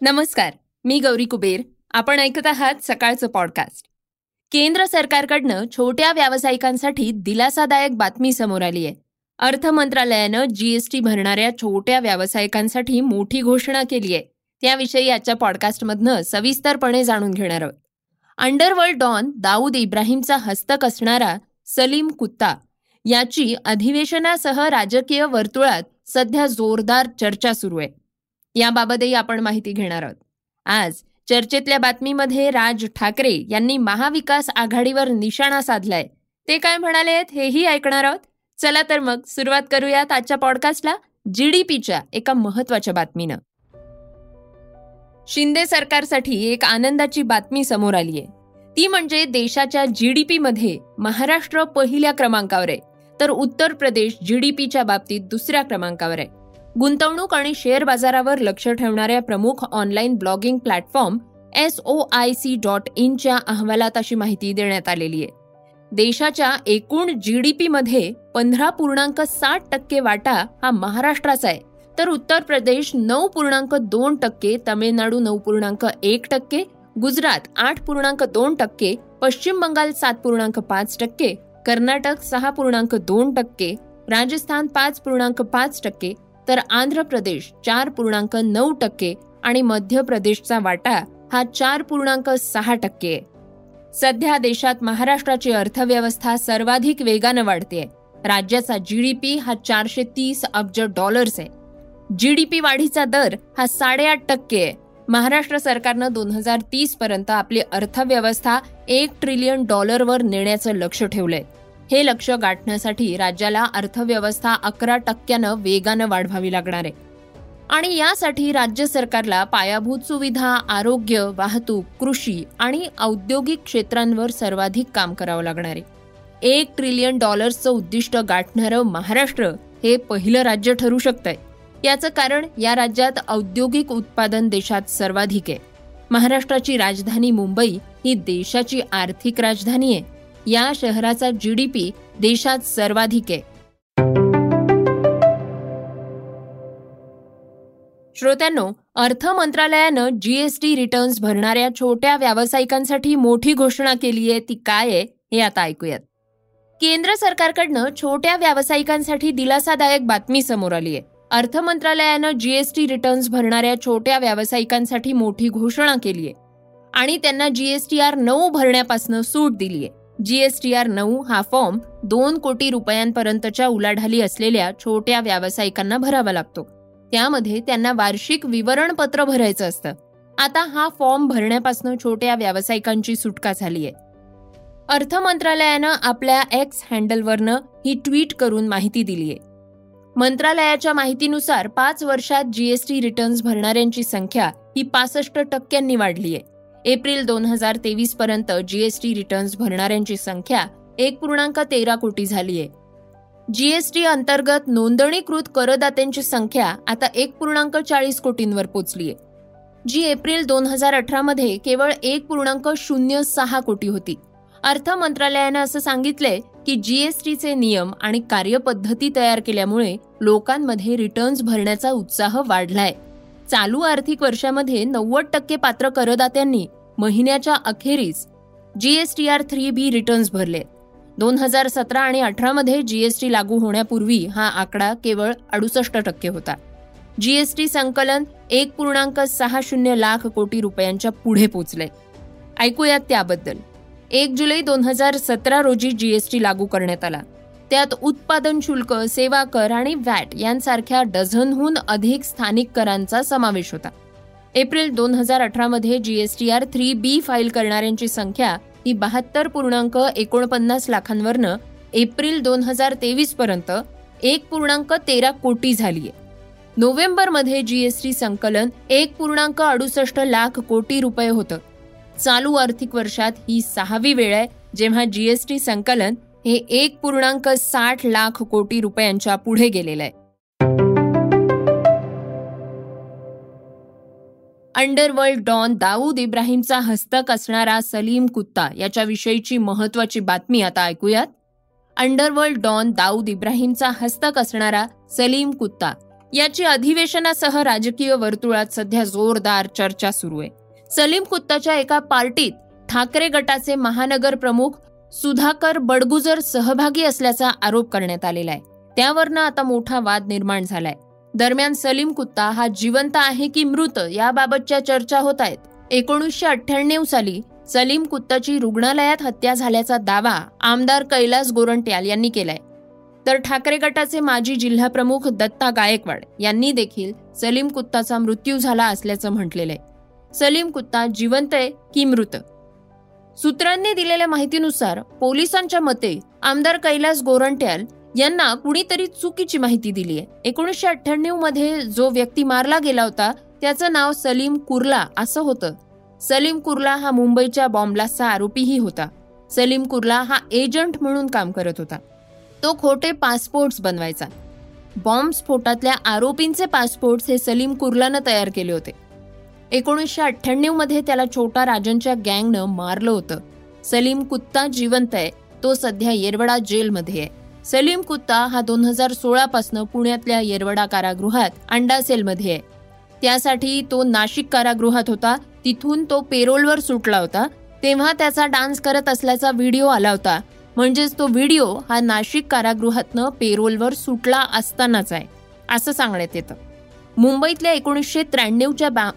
नमस्कार मी गौरी कुबेर. आपण ऐकत आहात सकाळचं पॉडकास्ट केंद्र सरकारकडनं छोट्या व्यावसायिकांसाठी दिलासादायक बातमी समोर आली आहे. अर्थ मंत्रालयानं जीएसटी भरणाऱ्या छोट्या व्यावसायिकांसाठी मोठी घोषणा केली आहे. त्याविषयी आजच्या पॉडकास्टमधनं सविस्तरपणे जाणून घेणार आहोत. अंडरवर्ल्ड डॉन दाऊद इब्राहिमचा हस्तक असणारा सलीम कुत्ता याची अधिवेशनासह राजकीय वर्तुळात सध्या जोरदार चर्चा सुरू आहे. याबाबतही आपण माहिती घेणार आहोत. आज चर्चेतल्या बातमीमध्ये राज ठाकरे यांनी महाविकास आघाडीवर निशाणा साधलाय. ते काय म्हणाले आहेत हेही ऐकणार आहोत. चला तर मग सुरुवात करूयात आजच्या पॉडकास्टला जीडीपीच्या एका महत्त्वाच्या बातमीनं. शिंदे सरकारसाठी एक आनंदाची बातमी समोर आली आहे ती म्हणजे देशाच्या जीडीपी मध्ये महाराष्ट्र पहिल्या क्रमांकावर आहे. तर उत्तर प्रदेश जीडीपीच्या बाबतीत दुसऱ्या क्रमांकावर आहे. गुंतवणूक आणि शेअर बाजारावर लक्ष ठेवणाऱ्या प्रमुख online blogging platform S O I C dot इनच्या अहवालात अशी माहिती देण्यात आलेली आहे. देशाच्या एकूण जी डी पीमध्ये पंधरा पूर्णांक साठ टक्के वाटा हा महाराष्ट्राचा आहे. तर उत्तर प्रदेश नऊ पूर्णांक दोन टक्के तमिळनाडू नऊ पूर्णांक एक टक्के गुजरात आठ पूर्णांक दोन टक्के पश्चिम बंगाल सात पूर्णांक पाच टक्के कर्नाटक सहा पूर्णांक दोन टक्के राजस्थान पाच पूर्णांक पाच टक्के तर आंध्र प्रदेश चार पूर्णांक नऊ टक्के आणि मध्य प्रदेशचा वाटा हा चार पूर्णांक सहा टक्के. सध्या देशात महाराष्ट्राची अर्थव्यवस्था सर्वाधिक वेगानं वाढते राज्याचा जीडीपी हा चारशे तीस अब्ज डॉलर्स आहे. जीडीपी वाढीचा दर हा साडेआठ टक्के आहे. महाराष्ट्र सरकारनं दोन हजार तीस पर्यंत आपली अर्थव्यवस्था एक ट्रिलियन डॉलरवर नेण्याचं लक्ष ठेवलंय. हे लक्ष गाठण्यासाठी राज्याला अर्थव्यवस्था अकरा टक्क्यानं वेगानं वाढवावी लागणार आहे. आणि यासाठी राज्य सरकारला पायाभूत सुविधा आरोग्य वाहतूक कृषी आणि औद्योगिक क्षेत्रांवर सर्वाधिक काम करावं लागणार आहे. एक ट्रिलियन डॉलर्सचं उद्दिष्ट गाठणारं महाराष्ट्र हे पहिलं राज्य ठरू शकतंय. याचं कारण या राज्यात औद्योगिक उत्पादन देशात सर्वाधिक आहे. महाराष्ट्राची राजधानी मुंबई ही देशाची आर्थिक राजधानी आहे. या शहराचा जीडीपी देशात सर्वाधिक आहे. श्रोत्यांनो अर्थ मंत्रालयानं जीएसटी रिटर्न्स भरणाऱ्या छोट्या व्यावसायिकांसाठी मोठी घोषणा केली आहे ती काय आहे हे आता ऐकूयात. केंद्र सरकारकडनं छोट्या व्यावसायिकांसाठी दिलासादायक बातमी समोर आली आहे. अर्थ मंत्रालयानं जीएसटी रिटर्न्स भरणाऱ्या छोट्या व्यावसायिकांसाठी मोठी घोषणा केली आहे. आणि त्यांना जीएसटीआर नऊ भरण्यापासून सूट दिली आहे. जीएसटीआर नऊ हा फॉर्म दोन कोटी रुपयांपर्यंतच्या उलाढाली असलेल्या छोट्या व्यावसायिकांना भरावा लागतो. त्यामध्ये त्यांना वार्षिक विवरणपत्र भरायचं असतं. आता हा फॉर्म भरण्यापासून छोट्या व्यावसायिकांची सुटका झाली आहे अर्थ मंत्रालयानं आपल्या एक्स हँडलवरनं ही ट्विट करून माहिती दिली आहे मंत्रालयाच्या माहितीनुसार पाच वर्षात जीएसटी रिटर्न्स भरणाऱ्यांची संख्या ही पासष्ट टक्क्यांनी वाढली आहे एप्रिल दोन हजार तेवीस पर्यंत जीएसटी रिटर्न्स भरणाऱ्यांची संख्या एक पूर्णांक तेरा कोटी झाली आहे जीएसटी अंतर्गत नोंदणीकृत करदात्यांची संख्या आता एक पूर्णांक चाळीस कोटींवर पोचली आहे जी एप्रिल दोन हजार अठरामध्ये केवळ एक पूर्णांक शून्य सहा कोटी होती. अर्थ मंत्रालयानं असं सांगितलंय की जीएसटीचे नियम आणि कार्यपद्धती तयार केल्यामुळे लोकांमध्ये रिटर्न्स भरण्याचा उत्साह वाढलाय. चालू आर्थिक वर्षामध्ये नव्वद टक्के पात्र करदात्यांनी महिन्याच्या अखेरीस जीएसटीआर थ्री बी रिटर्न्स भरले. दोन हजार सतरा आणि अठरामध्ये जीएसटी लागू होण्यापूर्वी हा आकडा केवळ अडुसष्ट टक्के होता. जीएसटी संकलन एक पूर्णांक सहा शून्य लाख कोटी रुपयांच्या पुढे पोचले. ऐकूयात त्याबद्दल. एक जुलै दोन हजार सतरा रोजी जीएसटी लागू करण्यात आला. त्यात उत्पादन शुल्क सेवा कर आणि वॅट यांसारख्या डझनहून अधिक स्थानिक करांचा समावेश होता. एप्रिल दोन हजार अठरामध्ये जीएसटीआर थ्री बी फाईल करणाऱ्यांची संख्या ही बहात्तर पूर्णांक एकोणपन्नास लाखांवरनं एप्रिल दोन हजार तेवीस पर्यंत एक पूर्णांक तेरा कोटी झालीय. नोव्हेंबरमध्ये जीएसटी संकलन एक पूर्णांक अडुसष्ट लाख कोटी रुपये होतं. चालू आर्थिक वर्षात ही सहावी वेळ आहे जेव्हा जीएसटी संकलन हे एक पूर्णांक साठ लाख कोटी रुपयांच्या पुढे गेलेलं आहे. अंडरवर्ल्ड डॉन दाऊद इब्राहिमचा हस्तक असणारा सलीम कुत्ता याच्याविषयीची महत्वाची बातमी आता ऐकूयात. अंडरवर्ल्ड डॉन दाऊद इब्राहिमचा हस्तक असणारा सलीम कुत्ता याची अधिवेशनासह राजकीय वर्तुळात सध्या जोरदार चर्चा सुरू आहे. सलीम कुत्ताच्या एका पार्टीत ठाकरे गटाचे महानगर प्रमुख सुधाकर बडगुजर सहभागी असल्याचा आरोप करण्यात आलेला आहे. त्यावरनं आता मोठा वाद निर्माण झालाय. दरम्यान सलीम कुत्ता हा जिवंत आहे की मृत याबाबतच्या चर्चा होत आहेत. एकोणीसशे अठ्ठ्याण्णव साली सलीम कुत्ताची रुग्णालयात हत्या झाल्याचा दावा आमदार कैलास गोरंट्याल यांनी केलाय. तर ठाकरे गटाचे माजी जिल्हाप्रमुख दत्ता गायकवाड यांनी देखील सलीम कुत्ताचा मृत्यू झाला असल्याचं म्हटलेलं आहे. सलीम कुत्ता जिवंत आहे की मृत? सूत्रांनी दिलेल्या माहितीनुसार पोलिसांच्या मते आमदार कैलास गोरंट्याल यांना कुणीतरी चुकीची माहिती दिली आहे. एकोणीसशे अठ्ठ्याण्णवमध्ये जो व्यक्ती मारला गेला होता त्याचं नाव सलीम कुर्ला असं होतं. सलीम कुर्ला हा मुंबईच्या बॉम्बलासचा आरोपीही होता. सलीम कुर्ला हा एजंट म्हणून काम करत होता. तो खोटे पासपोर्ट्स बनवायचा. बॉम्ब स्फोटातल्या आरोपींचे पासपोर्ट्स हे सलीम कुर्लानं तयार केले होते. एकोणीसशे अठ्ठ्याण्णवमध्ये त्याला छोटा राजनच्या गँगनं मारलं होतं. सलीम कुत्ता जिवंत आहे तो सध्या येरवडा जेलमध्ये आहे. सलीम कुत्ता हा दोन हजार सोळापासून पुण्यातल्या येरवडा कारागृहात अंडा सेलमध्ये आहे. त्यासाठी तो नाशिक कारागृहात होता तिथून तो पेरोलवर सुटला होता. तेव्हा त्याचा डान्स करत असल्याचा व्हिडिओ आला होता. म्हणजेच तो व्हिडिओ हा नाशिक कारागृहातनं पेरोलवर सुटला असतानाच आहे असं सांगण्यात येतं. मुंबईतल्या एकोणीसशे त्र्याण्णवच्या बा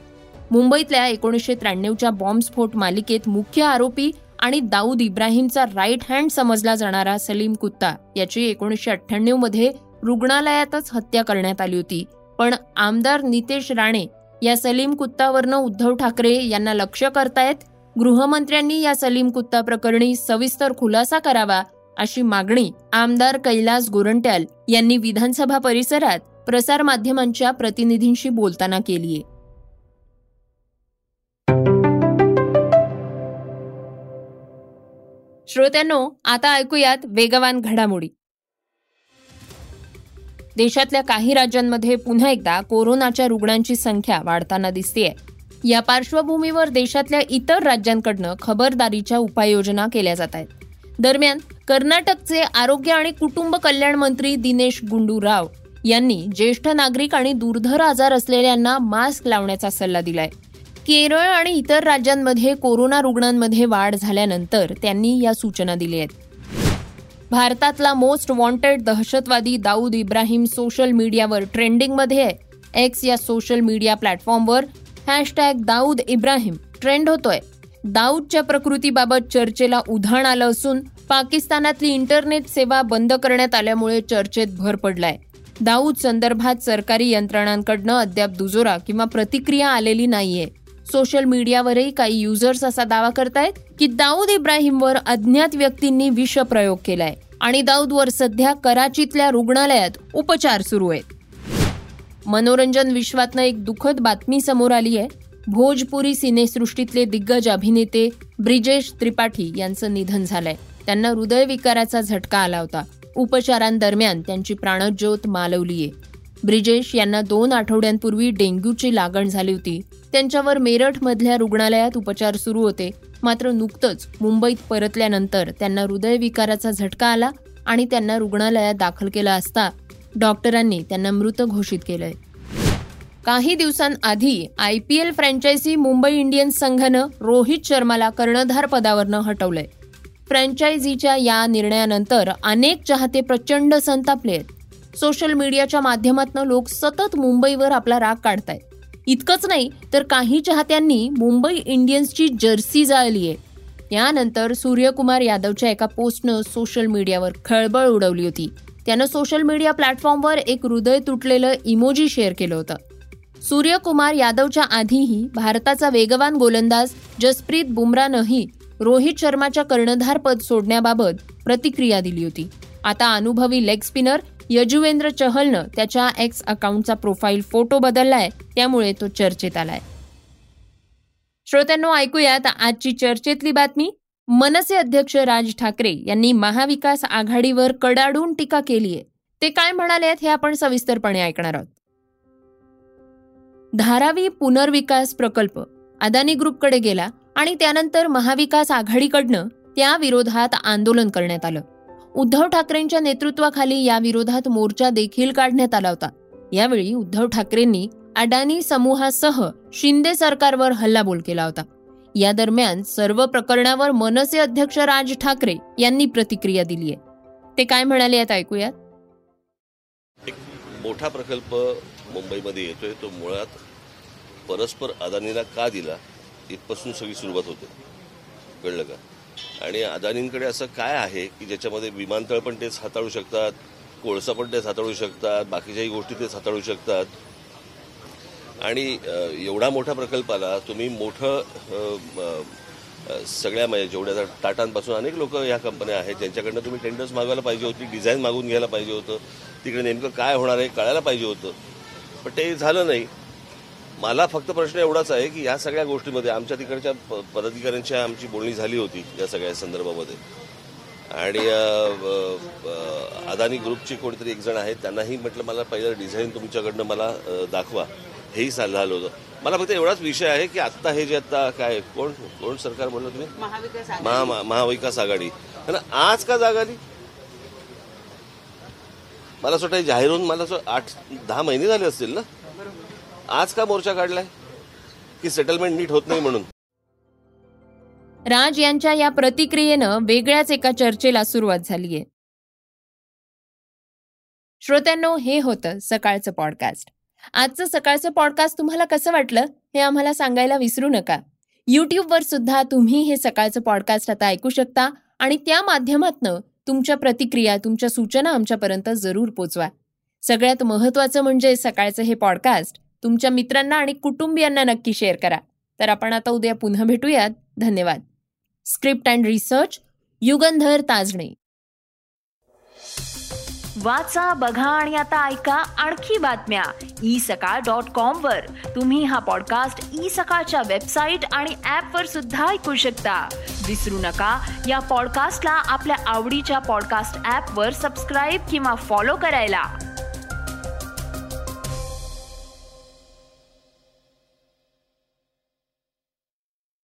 मुंबईतल्या एकोणीसशे त्र्याण्णवच्या बॉम्बस्फोट मालिकेत मुख्य आरोपी आणि दाऊद इब्राहिमचा राईट हँड समजला जाणारा सलीम कुत्ता याची एकोणीसशे अठ्ठ्याण्णवमध्ये रुग्णालयातच हत्या करण्यात आली होती. पण आमदार नितेश राणे या सलीम कुत्तावरनं उद्धव ठाकरे यांना लक्ष करतायत गृहमंत्र्यांनी या सलीम कुत्ता प्रकरणी सविस्तर खुलासा करावा अशी मागणी आमदार कैलास गोरंट्याल यांनी विधानसभा परिसरात प्रसारमाध्यमांच्या प्रतिनिधींशी बोलताना केलीय. श्रोत्यांनो आता ऐकूयात वेगवान घडामोडी. देशातल्या काही राज्यांमध्ये पुन्हा एकदा कोरोनाच्या रुग्णांची संख्या वाढताना दिसतेय. या पार्श्वभूमीवर देशातल्या इतर राज्यांकडनं खबरदारीच्या उपाययोजना केल्या जात आहेत. दरम्यान कर्नाटकचे आरोग्य आणि कुटुंब कल्याण मंत्री दिनेश गुंडूराव यांनी ज्येष्ठ नागरिक आणि दुर्धर आजार असलेल्यांना मास्क लावण्याचा सल्ला दिलाय. केरळ आणि इतर राज्यांमध्ये कोरोना रुग्णांमध्ये वाढ झाल्यानंतर त्यांनी या सूचना दिल्या आहेत. भारतातला मोस्ट वॉन्टेड दहशतवादी दाऊद इब्राहिम सोशल मीडियावर ट्रेंडिंगमध्ये आहे. एक्स या सोशल मीडिया प्लॅटफॉर्मवर हॅशटॅग दाऊद इब्राहिम ट्रेंड होतोय. दाऊदच्या प्रकृतीबाबत चर्चेला उधाण आलं असून पाकिस्तानातली इंटरनेट सेवा बंद करण्यात आल्यामुळे चर्चेत भर पडलाय. दाऊद संदर्भात सरकारी यंत्रणांकडनं अद्याप दुजोरा किंवा प्रतिक्रिया आलेली नाहीये. सोशल मीडियावरही काही युजर्स असा दावा करतायत की दाऊद इब्राहिमवर अज्ञात व्यक्तींनी विषप्रयोग केलाय. आणि दाऊदवर सध्या कराचीतल्या रुग्णालयात उपचार सुरू आहेत. मनोरंजन विश्वातनं एक दुःखद बातमी समोर आली आहे. भोजपुरी सिनेसृष्टीतले दिग्गज अभिनेते ब्रिजेश त्रिपाठी यांचं निधन झालंय. त्यांना हृदयविकाराचा झटका आला होता. उपचारांदरम्यान त्यांची प्राणज्योत मालवलीये. ब्रिजेश यांना दोन आठवड्यांपूर्वी डेंग्यूची लागण झाली होती. त्यांच्यावर मेरठमधल्या रुग्णालयात उपचार सुरू होते. मात्र नुकतंच मुंबईत परतल्यानंतर त्यांना हृदयविकाराचा झटका आला आणि त्यांना रुग्णालयात दाखल केलं असता डॉक्टरांनी त्यांना मृत घोषित केलंय. काही दिवसांआधी I P L franchise Mumbai Indians संघानं रोहित शर्माला कर्णधार पदावरनं हटवलंय. फ्रँचायझीच्या या निर्णयानंतर अनेक चाहते प्रचंड संतापले आहेत. सोशल मीडियाच्या माध्यमातून लोक सतत मुंबईवर आपला राग काढतायत. इतकंच नाही तर काही चाहत्यांनी मुंबई इंडियन्सची जर्सी जाळली आहे. त्यानंतर सूर्यकुमार यादवच्या एका पोस्टनं सोशल मीडियावर खळबळ उडवली होती. त्यानं सोशल मीडिया प्लॅटफॉर्मवर एक हृदय तुटलेलं इमोजी शेअर केलं होतं. सूर्यकुमार यादवच्या आधीही भारताचा वेगवान गोलंदाज जसप्रीत बुमरानंही रोहित शर्माच्या कर्णधारपद सोडण्याबाबत प्रतिक्रिया दिली होती. आता अनुभवी लेग स्पिनर यजुवेंद्र चहलनं त्याच्या एक्स अकाउंटचा प्रोफाईल फोटो बदललाय त्यामुळे तो चर्चेत आलाय. श्रोत्यांनो ऐकूयात आजची चर्चेतली बातमी. मनसे अध्यक्ष राज ठाकरे यांनी महाविकास आघाडीवर कडाडून टीका केली आहे ते काय म्हणाले हे आपण सविस्तरपणे ऐकणार आहोत. धारावी पुनर्विकास प्रकल्प अदानी ग्रुपकडे गेला आणि त्यानंतर महाविकास आघाडीकडनं त्या विरोधात आंदोलन करण्यात आलं. उद्धव ठाकरेंच्या नेतृत्वाखाली या विरोधात मोर्चा देखील काढण्यात आला होता. यावेळी उद्धव ठाकरेंनी अडानी समूहासह शिंदे सरकारवर हल्लाबोल केला होता. या दरम्यान सर्व प्रकरणावर मनसे अध्यक्ष राज ठाकरे यांनी प्रतिक्रिया दिली आहे. ते काय म्हणाले यात ऐकूयात. एक मोठा प्रकल्प मुंबईमध्ये येतोय. तो मुळात परस्पर अदानीला का दिला इथपासून सगळी सुरुवात होते. कळलं का? आणि अदानींकडे असं काय आहे की ज्याच्यामध्ये विमानतळ पण तेच हाताळू शकतात कोळसा पण तेच हाताळू शकतात बाकीच्याही गोष्टी तेच हाताळू शकतात? आणि एवढा मोठा प्रकल्पाला तुम्ही मोठं सगळ्या म्हणजे जेवढ्या टाटांपासून अनेक लोक ह्या कंपन्या आहेत ज्यांच्याकडनं तुम्ही टेंडर्स मागवायला पाहिजे होती डिझाईन मागून घ्यायला पाहिजे होतं तिकडे नेमकं काय होणार आहे कळायला पाहिजे होतं. पण ते झालं नाही. मला फक्त प्रश्न एवढाच आहे की या सगळ्या गोष्टीमध्ये आमच्या तिकडच्या प- पदाधिकाऱ्यांची आमची बोलणी झाली होती या सगळ्या संदर्भामध्ये. आणि अदानी ग्रुपची कोणीतरी एक जण आहेत त्यांनाही म्हटलं मला पहिलं डिझाईन तुमच्याकडनं मला दाखवा. हेही झालं झालं होतं. मला फक्त एवढाच विषय आहे की आत्ता हे जे आता काय कोण कोण सरकार म्हणलं तुम्ही? महाविकास आघाडी. महा महा- महाविकास आघाडी. तर आज का जाग आली? मला असं वाटतं जाहीर होऊन मला असं आठ दहा महिने झाले असतील ना? आज का मोर्चा काढलाय? की सेटलमेंट नीट होत नाही म्हणून? राज यांच्या या प्रतिक्रियेनं वेगळ्याच एका चर्चेला सुरुवात झालीय. श्रोत्यांनो हे होतं सकाळचं पॉडकास्ट आजचं सकाळचं पॉडकास्ट तुम्हाला कसं वाटलं हे आम्हाला सांगायला विसरू नका. यूट्यूबवर सुद्धा तुम्ही हे सकाळचं पॉडकास्ट आता ऐकू शकता आणि त्या माध्यमातनं तुमच्या प्रतिक्रिया तुमच्या सूचना आमच्यापर्यंत जरूर पोचवा. सगळ्यात महत्त्वाचं म्हणजे सकाळचं हे पॉडकास्ट तुमच्या मित्रांना आणि कुटुंबियांना नक्की शेअर करा. तर आपण आता उद्या पुन्हा भेटूयात. धन्यवाद. Script and research Yugandhar Tajne. वाचा बघा आणि आता ऐका आणखी बातम्या. ई सकाळ डॉट कॉम वर. तुम्ही हा पॉडकास्ट ई सकाळच्या वेबसाईट आणि ऍप वर सुद्धा ऐकू शकता. विसरू नका या पॉडकास्टला आपल्या आवडीच्या पॉडकास्ट ऍप वर सबस्क्राईब किंवा फॉलो करायला.